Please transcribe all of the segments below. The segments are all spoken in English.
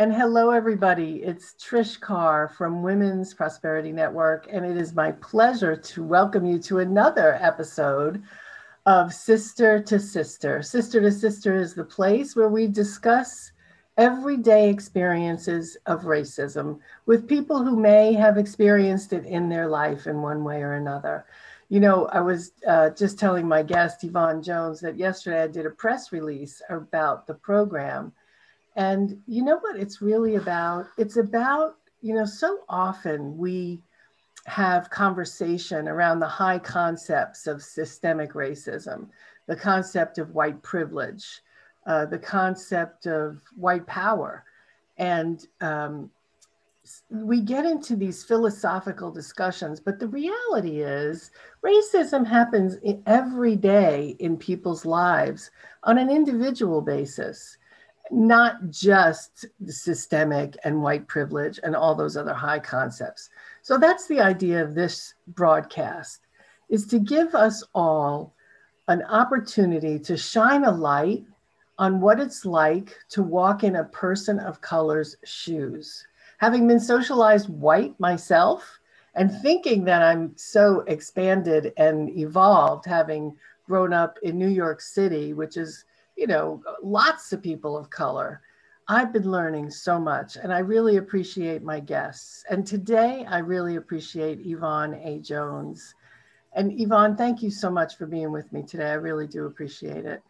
And hello, everybody. It's Trish Carr from Women's Prosperity Network, and it is my pleasure to welcome you to another episode of Sister to Sister. Sister to Sister is the place where we discuss everyday experiences of racism with people who may have experienced it in their life in one way or another. You know, I was uh, just telling my guest, Yvonne Jones, that yesterday I did a press release about the program and you know what it's really about? It's about, you know, so often we have conversation around the high concepts of systemic racism, the concept of white privilege, uh, the concept of white power. And um, we get into these philosophical discussions, but the reality is racism happens every day in people's lives on an individual basis not just systemic and white privilege and all those other high concepts. So that's the idea of this broadcast is to give us all an opportunity to shine a light on what it's like to walk in a person of color's shoes. Having been socialized white myself and thinking that I'm so expanded and evolved, having grown up in New York City, which is you know, lots of people of color. I've been learning so much and I really appreciate my guests. And today I really appreciate Yvonne A. Jones. And Yvonne, thank you so much for being with me today. I really do appreciate it.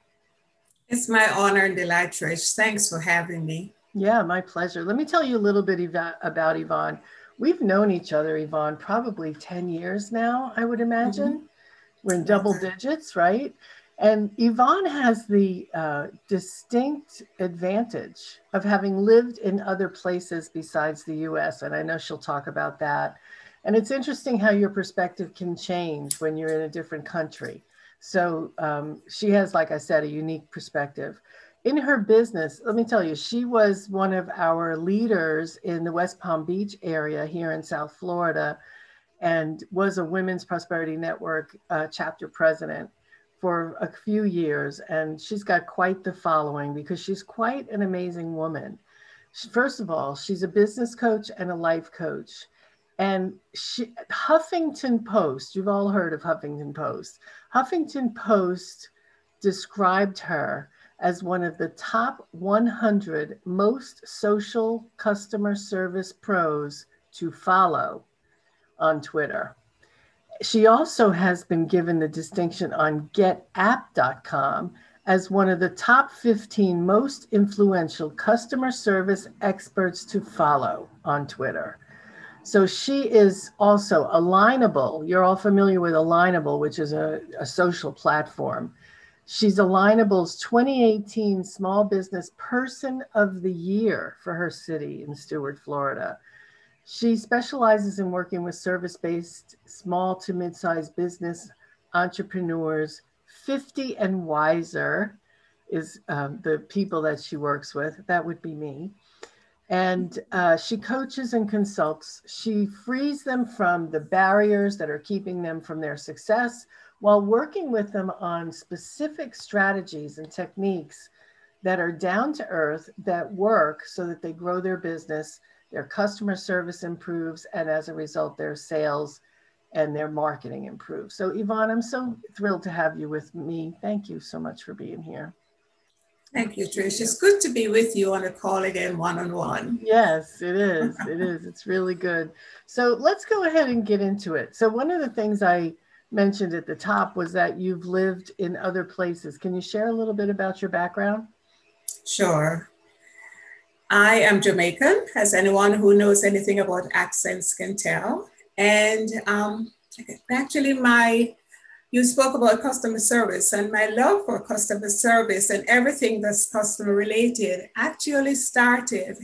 It's my honor and delight, Trish. Thanks for having me. Yeah, my pleasure. Let me tell you a little bit about Yvonne. We've known each other, Yvonne, probably 10 years now, I would imagine. Mm-hmm. We're in double digits, right? And Yvonne has the uh, distinct advantage of having lived in other places besides the US. And I know she'll talk about that. And it's interesting how your perspective can change when you're in a different country. So um, she has, like I said, a unique perspective. In her business, let me tell you, she was one of our leaders in the West Palm Beach area here in South Florida and was a Women's Prosperity Network uh, chapter president for a few years, and she's got quite the following because she's quite an amazing woman. First of all, she's a business coach and a life coach. And she, Huffington Post, you've all heard of Huffington Post. Huffington Post described her as one of the top 100 most social customer service pros to follow on Twitter. She also has been given the distinction on getapp.com as one of the top 15 most influential customer service experts to follow on Twitter. So she is also Alignable. You're all familiar with Alignable, which is a, a social platform. She's Alignable's 2018 Small Business Person of the Year for her city in Stuart, Florida. She specializes in working with service based small to mid sized business entrepreneurs, 50 and wiser is um, the people that she works with. That would be me. And uh, she coaches and consults. She frees them from the barriers that are keeping them from their success while working with them on specific strategies and techniques that are down to earth that work so that they grow their business their customer service improves, and as a result, their sales and their marketing improves. So, Yvonne, I'm so thrilled to have you with me. Thank you so much for being here. Thank you, Trish. It's good to be with you on a call again, one on one. Yes, it is. It is. It's really good. So, let's go ahead and get into it. So, one of the things I mentioned at the top was that you've lived in other places. Can you share a little bit about your background? Sure. I am Jamaican, as anyone who knows anything about accents can tell. And um, actually, my you spoke about customer service, and my love for customer service and everything that's customer related actually started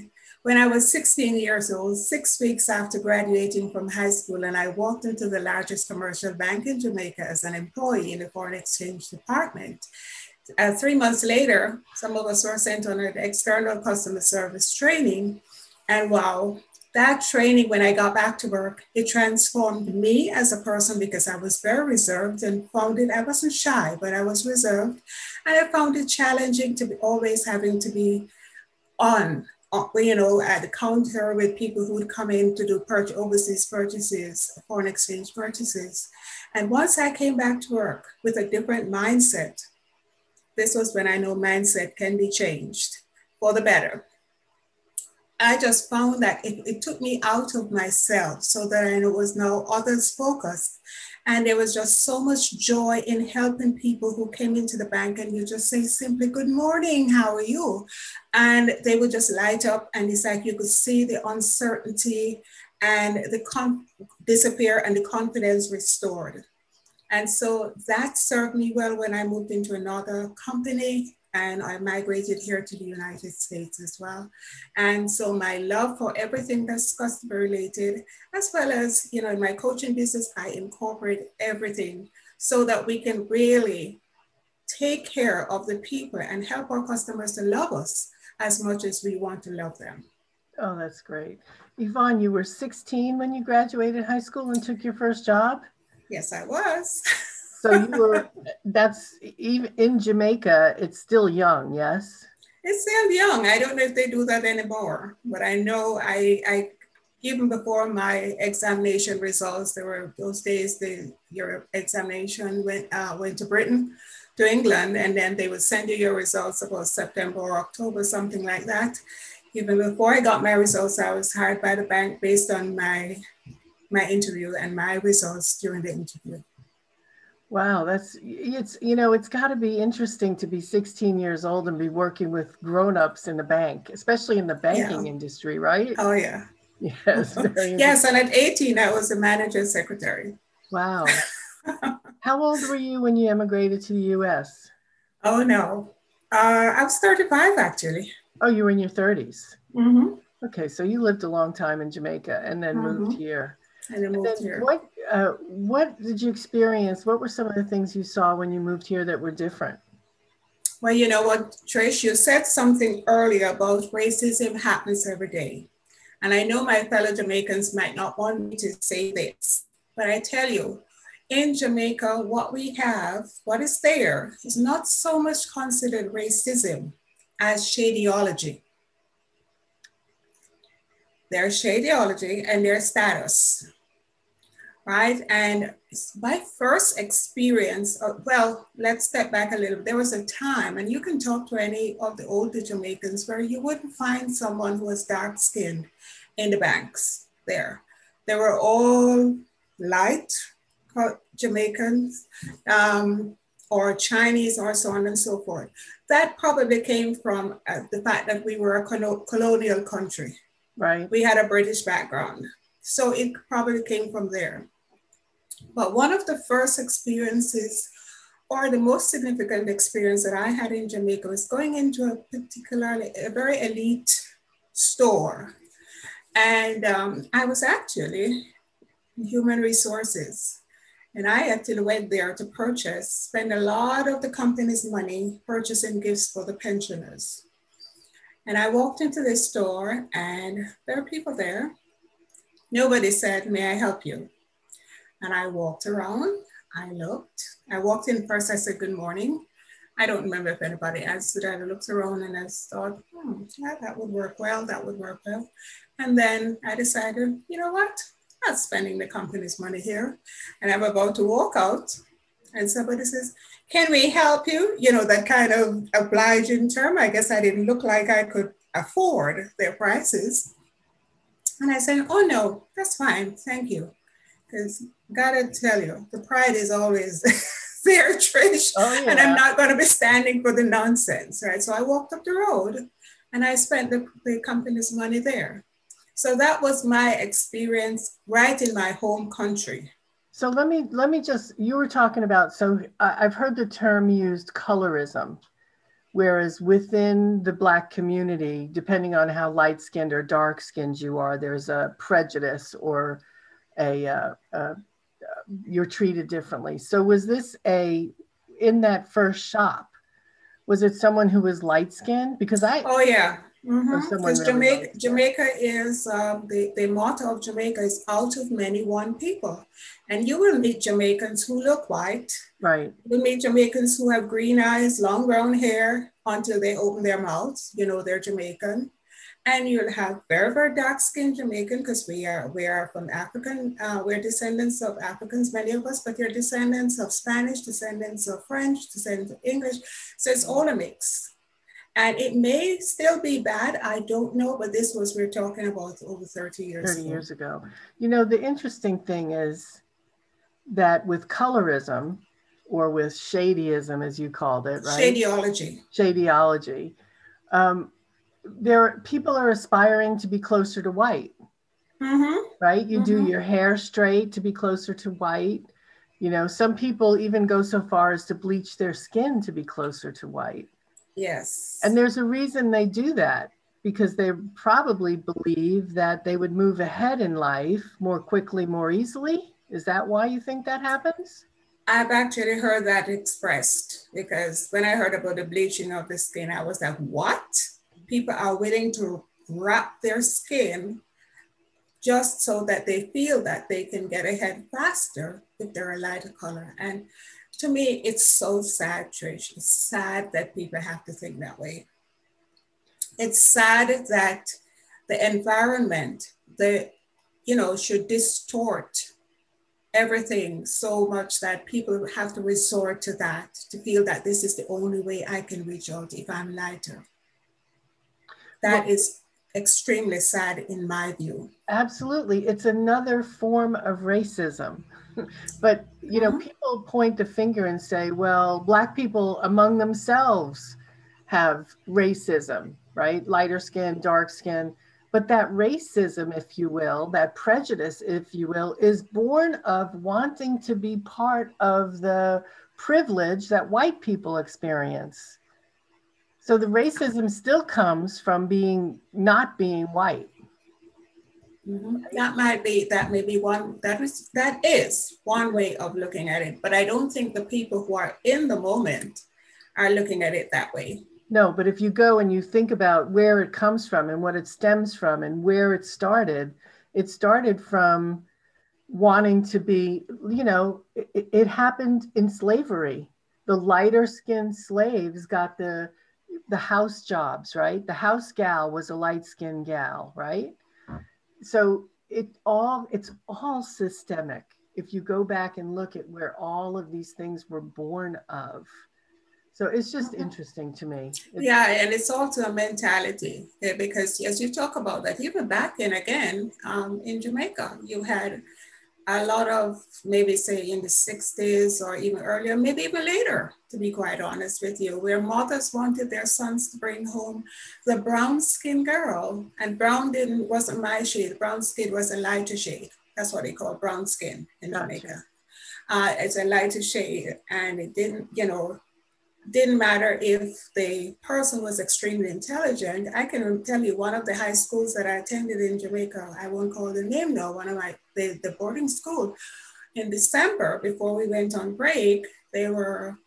when I was 16 years old, six weeks after graduating from high school, and I walked into the largest commercial bank in Jamaica as an employee in the foreign exchange department uh, three months later, some of us were sent on an external customer service training. And wow, that training, when I got back to work, it transformed me as a person because I was very reserved and found it, I wasn't shy, but I was reserved. And I found it challenging to be always having to be on uh, you know, at the counter with people who would come in to do purchase, overseas purchases, foreign exchange purchases. And once I came back to work with a different mindset, this was when I know mindset can be changed for the better. I just found that it, it took me out of myself so that I was now others focused. And there was just so much joy in helping people who came into the bank and you just say simply, Good morning, how are you? And they would just light up, and it's like you could see the uncertainty and the con- disappear and the confidence restored. And so that served me well when I moved into another company and I migrated here to the United States as well. And so my love for everything that's customer related, as well as, you know, in my coaching business, I incorporate everything so that we can really take care of the people and help our customers to love us as much as we want to love them. Oh, that's great. Yvonne, you were 16 when you graduated high school and took your first job? Yes, I was. so you were that's even in Jamaica, it's still young, yes? It's still young. I don't know if they do that anymore, but I know I, I even before my examination results, there were those days the your examination went uh, went to Britain, to England, and then they would send you your results about September or October, something like that. Even before I got my results, I was hired by the bank based on my my interview and my results during the interview. Wow, that's it's you know it's got to be interesting to be 16 years old and be working with grown-ups in the bank, especially in the banking yeah. industry, right? Oh yeah. Yes. yes, and at 18 I was a manager secretary. Wow. How old were you when you emigrated to the US? Oh no. Uh, I was 35 actually. Oh, you were in your 30s. Mm-hmm. Okay, so you lived a long time in Jamaica and then mm-hmm. moved here. And then moved and here. What uh, what did you experience? What were some of the things you saw when you moved here that were different? Well, you know what, Trish, you said something earlier about racism happens every day. And I know my fellow Jamaicans might not want me to say this, but I tell you, in Jamaica, what we have, what is there, is not so much considered racism as shadeology. There's shadeology and there's status right? And my first experience, uh, well, let's step back a little. There was a time, and you can talk to any of the older Jamaicans where you wouldn't find someone who was dark skinned in the banks there. They were all light Jamaicans um, or Chinese or so on and so forth. That probably came from uh, the fact that we were a colonial country. Right. We had a British background. So it probably came from there. But one of the first experiences, or the most significant experience that I had in Jamaica, was going into a particularly, a very elite store. And um, I was actually human resources. And I actually went there to purchase, spend a lot of the company's money purchasing gifts for the pensioners. And I walked into this store and there are people there. Nobody said, May I help you? And I walked around, I looked, I walked in first, I said, Good morning. I don't remember if anybody answered. I looked around and I thought, hmm, yeah, that would work well, that would work well. And then I decided, you know what? I'm not spending the company's money here. And I'm about to walk out. And somebody says, Can we help you? You know, that kind of obliging term. I guess I didn't look like I could afford their prices. And I said, Oh, no, that's fine. Thank you. Because gotta tell you, the pride is always there, Trish. Oh, yeah. And I'm not going to be standing for the nonsense, right? So I walked up the road and I spent the, the company's money there. So that was my experience right in my home country. So let me let me just you were talking about so I've heard the term used colorism whereas within the black community depending on how light skinned or dark skinned you are there's a prejudice or a, uh, uh, you're treated differently. So was this a in that first shop? Was it someone who was light skinned? Because I oh yeah, because mm-hmm. Jamaica Jamaica is um, the the motto of Jamaica is out of many one people, and you will meet Jamaicans who look white. Right. You meet Jamaicans who have green eyes, long brown hair until they open their mouths. You know they're Jamaican. And you'll have very, very dark skinned Jamaican because we are we are from African, uh, we're descendants of Africans, many of us, but you're descendants of Spanish, descendants of French, descendants of English. So it's all a mix. And it may still be bad, I don't know, but this was we're talking about over 30 years 30 ago. years ago. You know, the interesting thing is that with colorism or with shadyism, as you called it, right? Shadyology. Shadyology. Um, there people are aspiring to be closer to white mm-hmm. right you mm-hmm. do your hair straight to be closer to white you know some people even go so far as to bleach their skin to be closer to white yes and there's a reason they do that because they probably believe that they would move ahead in life more quickly more easily is that why you think that happens I've actually heard that expressed because when I heard about the bleaching of the skin, I was like, what? People are willing to wrap their skin just so that they feel that they can get ahead faster if they're a lighter color. And to me, it's so sad, Trish. It's sad that people have to think that way. It's sad that the environment, the you know, should distort everything so much that people have to resort to that to feel that this is the only way I can reach out if I'm lighter. That is extremely sad in my view. Absolutely. It's another form of racism. but, you know, mm-hmm. people point the finger and say, well, Black people among themselves have racism, right? Lighter skin, dark skin. But that racism, if you will, that prejudice, if you will, is born of wanting to be part of the privilege that white people experience. So the racism still comes from being not being white. Mm-hmm. That might be that may be one that is that is one way of looking at it, but I don't think the people who are in the moment are looking at it that way. No, but if you go and you think about where it comes from and what it stems from and where it started, it started from wanting to be, you know, it, it happened in slavery. The lighter skinned slaves got the the house jobs, right? The house gal was a light skinned gal, right? So it all it's all systemic. If you go back and look at where all of these things were born of. So it's just mm-hmm. interesting to me. It's, yeah, and it's also a mentality because as you talk about that, even back in again um, in Jamaica, you had a lot of maybe say in the 60s or even earlier, maybe even later, to be quite honest with you, where mothers wanted their sons to bring home the brown skin girl. And brown didn't wasn't my shade. Brown skin was a lighter shade. That's what they call brown skin in Jamaica. Uh, it's a lighter shade, and it didn't, you know, didn't matter if the person was extremely intelligent. I can tell you one of the high schools that I attended in Jamaica, I won't call the name now, one of my, the, the boarding school. In December, before we went on break, they were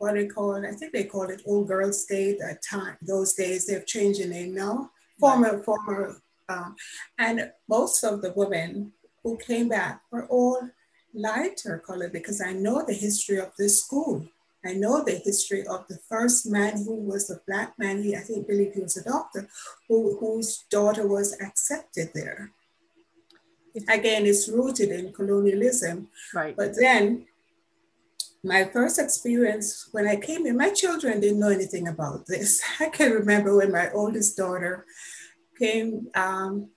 what they call it, I think they called it Old Girls State at time, those days, they've changed the name now, former, former, um, and most of the women who came back were all lighter colored because I know the history of this school. I know the history of the first man who was a black man. He, I think, believe he was a doctor, who, whose daughter was accepted there. Again, it's rooted in colonialism. Right. But then, my first experience when I came in, my children didn't know anything about this. I can remember when my oldest daughter came um,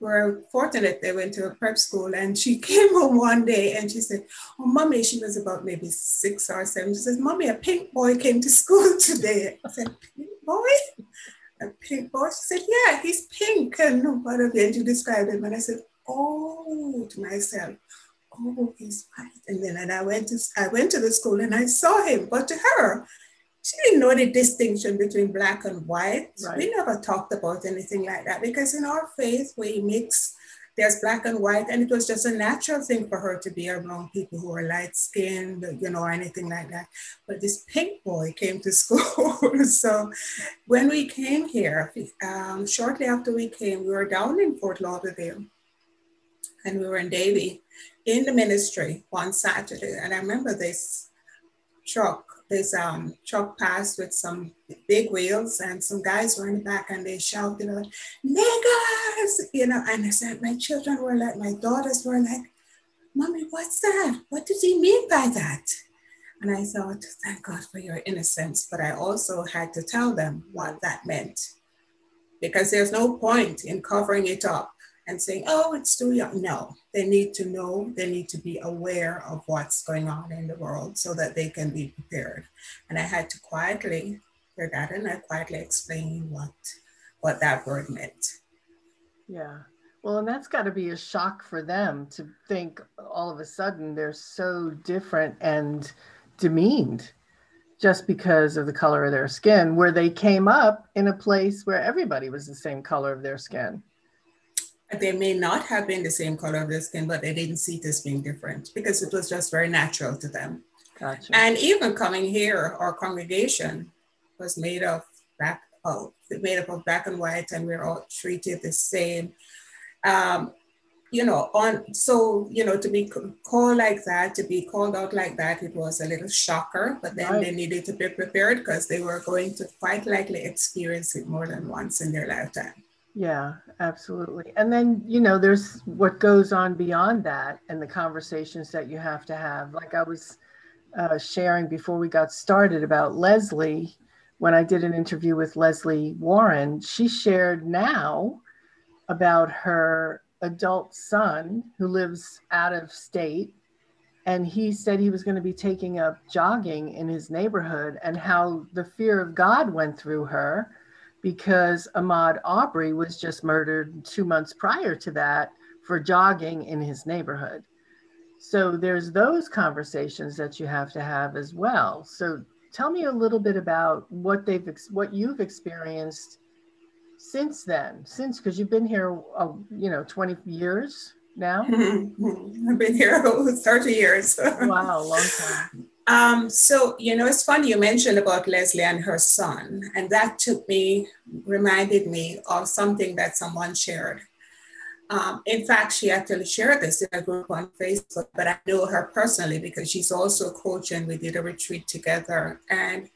were fortunate they went to a prep school and she came home one day and she said, Oh, mommy, she was about maybe six or seven. She says, Mommy, a pink boy came to school today. I said, Pink boy? A pink boy? She said, Yeah, he's pink. And what of and she described him. And I said, Oh, to myself, oh, he's white. And then and I went to I went to the school and I saw him. But to her, she didn't know the distinction between black and white. Right. We never talked about anything like that because in our faith we mix there's black and white, and it was just a natural thing for her to be around people who were light skinned, you know, anything like that. But this pink boy came to school. so when we came here, um, shortly after we came, we were down in Fort Lauderdale and we were in Davie in the ministry one Saturday. And I remember this truck this um, truck passed with some big wheels and some guys were in the back and they shouted out, niggers, you know, and I said, my children were like, my daughters were like, mommy, what's that? What does he mean by that? And I thought, thank God for your innocence. But I also had to tell them what that meant because there's no point in covering it up and saying, oh, it's too young. No, they need to know, they need to be aware of what's going on in the world so that they can be prepared. And I had to quietly that and I quietly explain what, what that word meant. Yeah. Well, and that's got to be a shock for them to think all of a sudden they're so different and demeaned just because of the color of their skin, where they came up in a place where everybody was the same color of their skin. They may not have been the same color of their skin, but they didn't see it as being different because it was just very natural to them. Gotcha. And even coming here, our congregation was made of black, oh, made up of black and white, and we we're all treated the same. Um, you know, on so you know to be called like that, to be called out like that, it was a little shocker. But then right. they needed to be prepared because they were going to quite likely experience it more than once in their lifetime. Yeah, absolutely. And then, you know, there's what goes on beyond that and the conversations that you have to have. Like I was uh, sharing before we got started about Leslie, when I did an interview with Leslie Warren, she shared now about her adult son who lives out of state. And he said he was going to be taking up jogging in his neighborhood and how the fear of God went through her because Ahmaud Arbery was just murdered two months prior to that for jogging in his neighborhood. So there's those conversations that you have to have as well. So tell me a little bit about what they've what you've experienced since then. Since because you've been here, uh, you know, 20 years now. I've been here 30 years. wow, long time. Um, so, you know, it's funny you mentioned about Leslie and her son, and that took me, reminded me of something that someone shared. Um, in fact, she actually shared this in a group on Facebook, but I know her personally because she's also a coach and we did a retreat together. And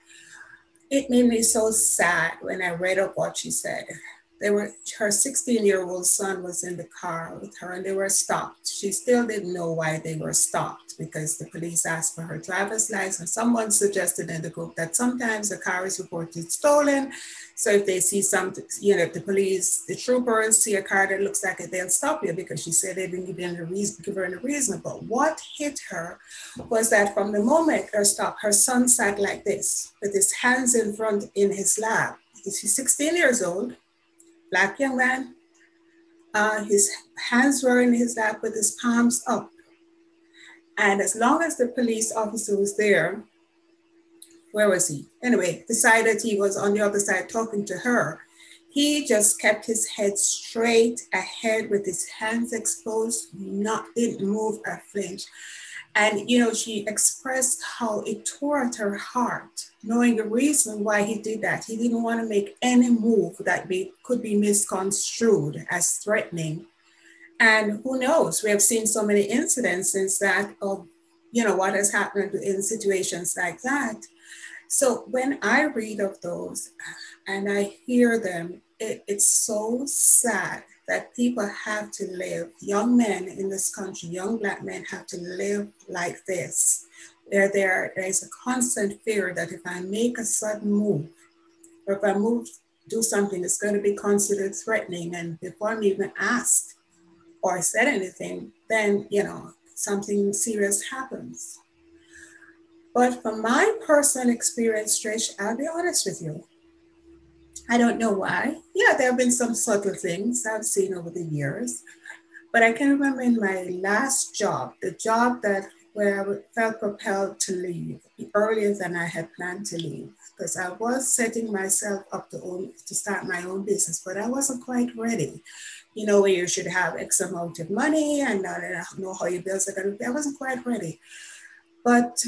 it made me so sad when I read up what she said they were her 16 year old son was in the car with her and they were stopped. She still didn't know why they were stopped because the police asked for her driver's license. Someone suggested in the group that sometimes a car is reported stolen. So if they see something you know if the police the troopers see a car that looks like it they'll stop you because she said they didn't give, a reason, give her a reason but what hit her was that from the moment her stop her son sat like this with his hands in front in his lap. He's 16 years old black young man. Uh, his hands were in his lap with his palms up. And as long as the police officer was there, where was he? Anyway, decided he was on the other side talking to her. He just kept his head straight ahead with his hands exposed, not didn't move or flinch. And, you know, she expressed how it tore at her heart, knowing the reason why he did that. He didn't want to make any move that be, could be misconstrued as threatening. And who knows, we have seen so many incidents since that of, you know, what has happened in situations like that. So when I read of those and I hear them, it, it's so sad that people have to live, young men in this country, young black men have to live like this, where there, there is a constant fear that if I make a sudden move, or if I move, do something that's going to be considered threatening, and before I'm even asked or said anything, then, you know, something serious happens. But from my personal experience, Trish, I'll be honest with you, I don't know why. Yeah, there have been some subtle things I've seen over the years. But I can remember in my last job, the job that where I felt propelled to leave earlier than I had planned to leave, because I was setting myself up to own to start my own business, but I wasn't quite ready. You know, where you should have X amount of money and not know how your bills are going to be. I wasn't quite ready. But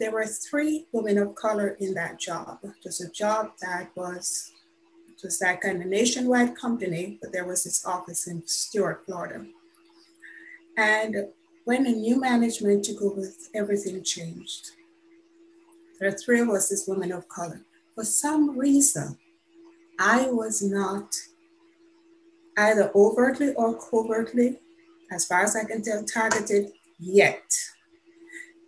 there were three women of color in that job. It was a job that was was kind of nationwide company, but there was this office in Stuart, Florida. And when a new management took over, everything changed. There are three of us as women of color. For some reason, I was not either overtly or covertly, as far as I can tell, targeted yet.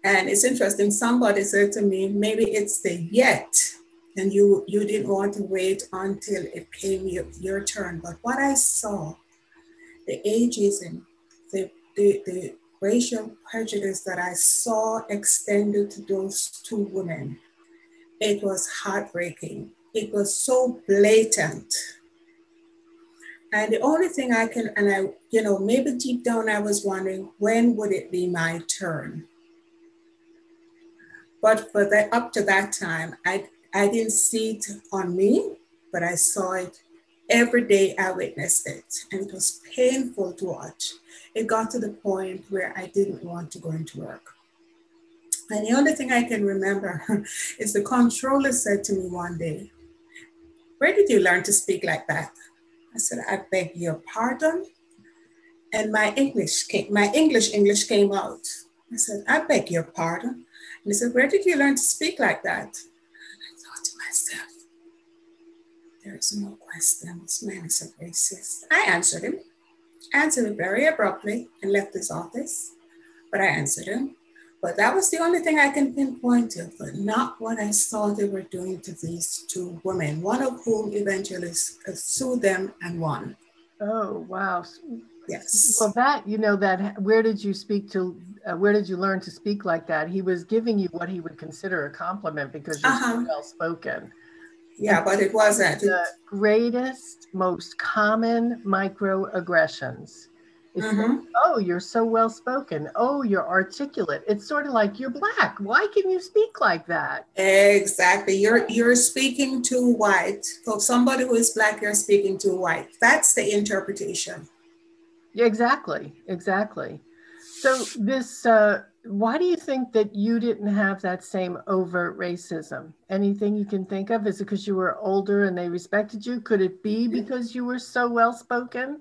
And it's interesting, somebody said to me, maybe it's the yet, and you, you didn't want to wait until it came your, your turn. But what I saw, the ageism, the, the, the racial prejudice that I saw extended to those two women, it was heartbreaking. It was so blatant. And the only thing I can, and I, you know, maybe deep down I was wondering when would it be my turn? But for that, up to that time, I, I didn't see it on me, but I saw it every day. I witnessed it, and it was painful to watch. It got to the point where I didn't want to go into work. And the only thing I can remember is the controller said to me one day, Where did you learn to speak like that? I said, I beg your pardon. And my English came, my English English came out. I said, I beg your pardon. And he said, Where did you learn to speak like that? And I thought to myself, there is no question. This man is a racist. I answered him, answered him very abruptly and left his office. But I answered him. But that was the only thing I can pinpoint to, but not what I saw they were doing to these two women, one of whom eventually uh, sued them and won. Oh, wow. Yes. Well, that, you know, that where did you speak to, uh, where did you learn to speak like that? He was giving you what he would consider a compliment because you're uh-huh. so well spoken. Yeah, but it wasn't. The greatest, most common microaggressions mm-hmm. oh, you're so well spoken. Oh, you're articulate. It's sort of like you're black. Why can you speak like that? Exactly. You're you're speaking to white. So somebody who is black, you're speaking to white. That's the interpretation. Yeah, exactly. Exactly. So this uh, why do you think that you didn't have that same overt racism? Anything you can think of? Is it because you were older and they respected you? Could it be because you were so well spoken?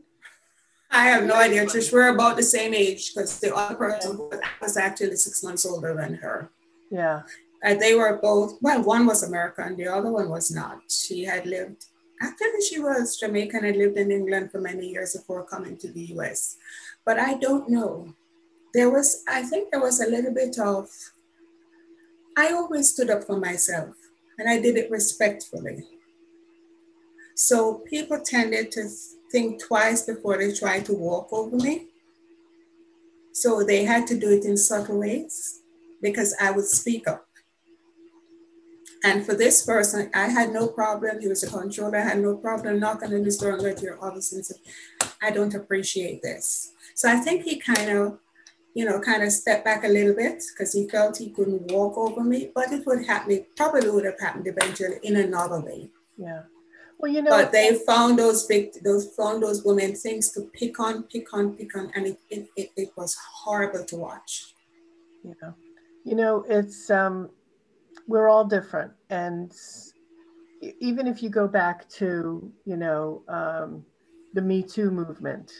I have no idea. Trish, we're about the same age because the other person was actually six months older than her. Yeah. And they were both, well, one was American, the other one was not. She had lived, actually, she was Jamaican and lived in England for many years before coming to the US. But I don't know. There was, I think there was a little bit of, I always stood up for myself and I did it respectfully. So people tended to think twice before they tried to walk over me. So they had to do it in subtle ways because I would speak up. And for this person, I had no problem. He was a controller. I had no problem knocking on his door and going to your office and I don't appreciate this. So I think he kind of, you know, kind of stepped back a little bit because he felt he couldn't walk over me, but it would happen, it probably would have happened eventually in another way. Yeah. Well, you know, but they found those big, those found those women things to pick on, pick on, pick on, and it, it, it, it was horrible to watch. Yeah, you know, it's um, we're all different, and even if you go back to you know um, the Me Too movement,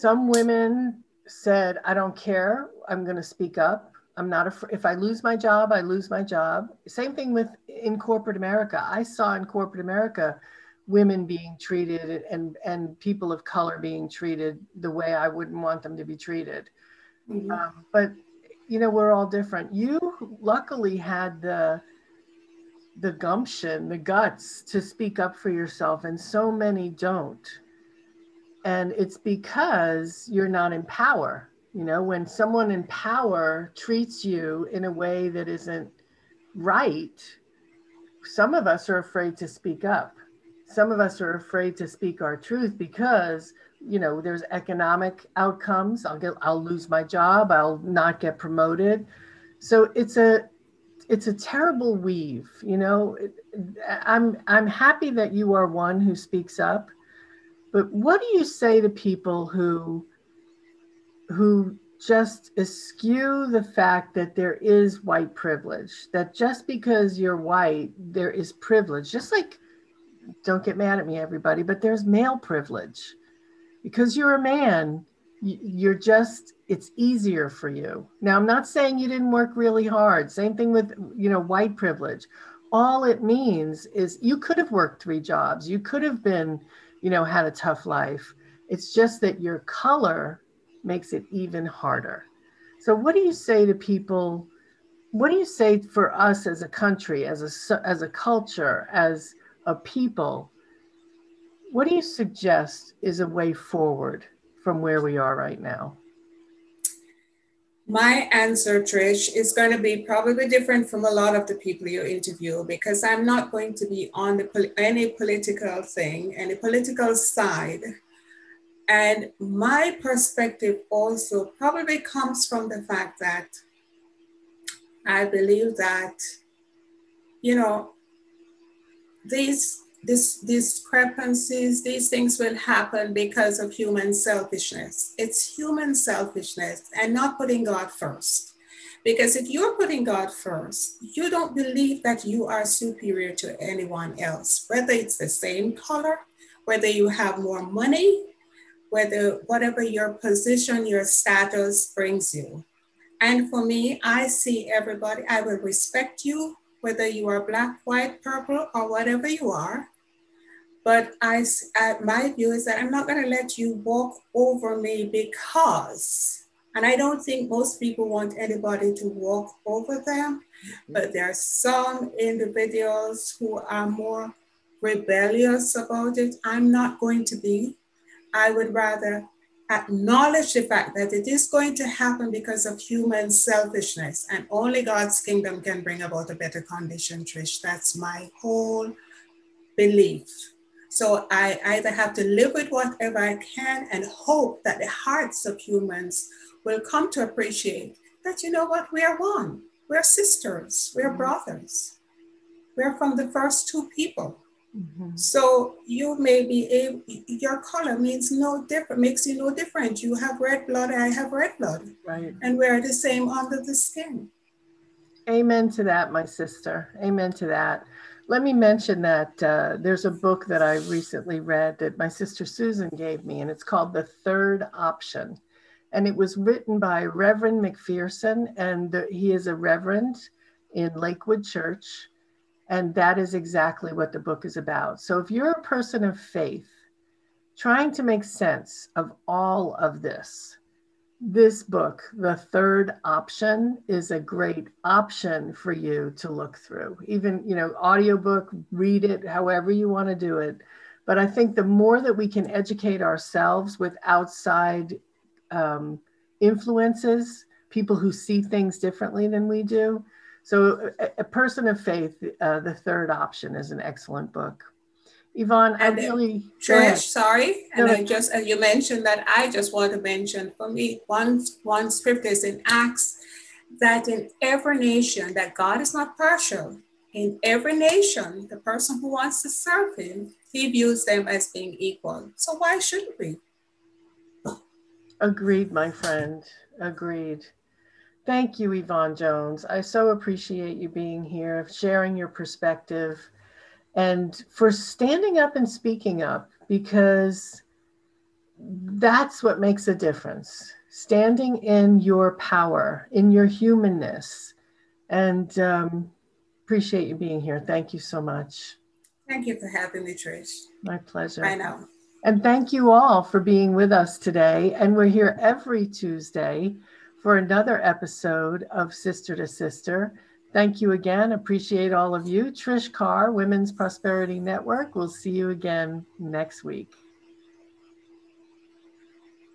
some women said, "I don't care, I'm going to speak up." I'm not afraid. If I lose my job, I lose my job. Same thing with in corporate America. I saw in corporate America women being treated and and people of color being treated the way I wouldn't want them to be treated. Mm-hmm. Um, but you know, we're all different. You luckily had the the gumption, the guts to speak up for yourself, and so many don't. And it's because you're not in power you know, when someone in power treats you in a way that isn't right, some of us are afraid to speak up. Some of us are afraid to speak our truth because, you know, there's economic outcomes. I'll get I'll lose my job, I'll not get promoted. So it's a it's a terrible weave, you know. I'm I'm happy that you are one who speaks up. But what do you say to people who who just eschew the fact that there is white privilege, that just because you're white, there is privilege. Just like, don't get mad at me, everybody, but there's male privilege. Because you're a man, you're just it's easier for you now i'm not saying you didn't work really hard same thing with you know white privilege all it means is you could have worked three jobs you could have been you know had a tough life. It's just that your color makes it even harder. So what do you say to people what do you say for us as a country as a as a culture as a people? What do you suggest is a way forward from where we are right now? My answer, Trish, is going to be probably different from a lot of the people you interview because I'm not going to be on the any political thing, any political side. And my perspective also probably comes from the fact that I believe that, you know, these this discrepancies, these things will happen because of human selfishness. It's human selfishness and not putting God first. Because if you're putting God first, you don't believe that you are superior to anyone else, whether it's the same color, whether you have more money, whether whatever your position, your status brings you. And for me, I see everybody, I will respect you whether you are black, white, purple, or whatever you are. But I, uh, my view is that I'm not going to let you walk over me because, and I don't think most people want anybody to walk over them, mm-hmm. but there are some individuals who are more rebellious about it. I'm not going to be. I would rather acknowledge the fact that it is going to happen because of human selfishness and only God's kingdom can bring about a better condition, Trish. That's my whole belief. So I either have to live with whatever I can and hope that the hearts of humans will come to appreciate that, you know what, we are one. We're sisters, we're mm-hmm. brothers. We're from the first two people. Mm-hmm. So you may be able, your color means no different, makes you no different. You have red blood, I have red blood. Right. And we're the same under the skin. Amen to that, my sister. Amen to that. Let me mention that uh, there's a book that I recently read that my sister Susan gave me, and it's called The Third Option. And it was written by Reverend McPherson, and he is a reverend in Lakewood Church and that is exactly what the book is about. So if you're a person of faith, trying to make sense of all of this, this book, The Third Option, is a great option for you to look through. Even, you know, audiobook, read it however you want to do it. But I think the more that we can educate ourselves with outside um, influences, people who see things differently than we do, so, a, a person of faith, uh, the third option is an excellent book. Yvonne, and I really Trish, sorry, and I just as you mentioned that, I just want to mention for me one one scripture is in Acts that in every nation that God is not partial. In every nation, the person who wants to serve Him, He views them as being equal. So why shouldn't we? Agreed, my friend. Agreed. Thank you, Yvonne Jones. I so appreciate you being here, sharing your perspective, and for standing up and speaking up because that's what makes a difference. Standing in your power, in your humanness. And um, appreciate you being here. Thank you so much. Thank you for having me, Trish. My pleasure. I know. And thank you all for being with us today. And we're here every Tuesday for another episode of Sister to Sister. Thank you again. Appreciate all of you. Trish Carr, Women's Prosperity Network. We'll see you again next week.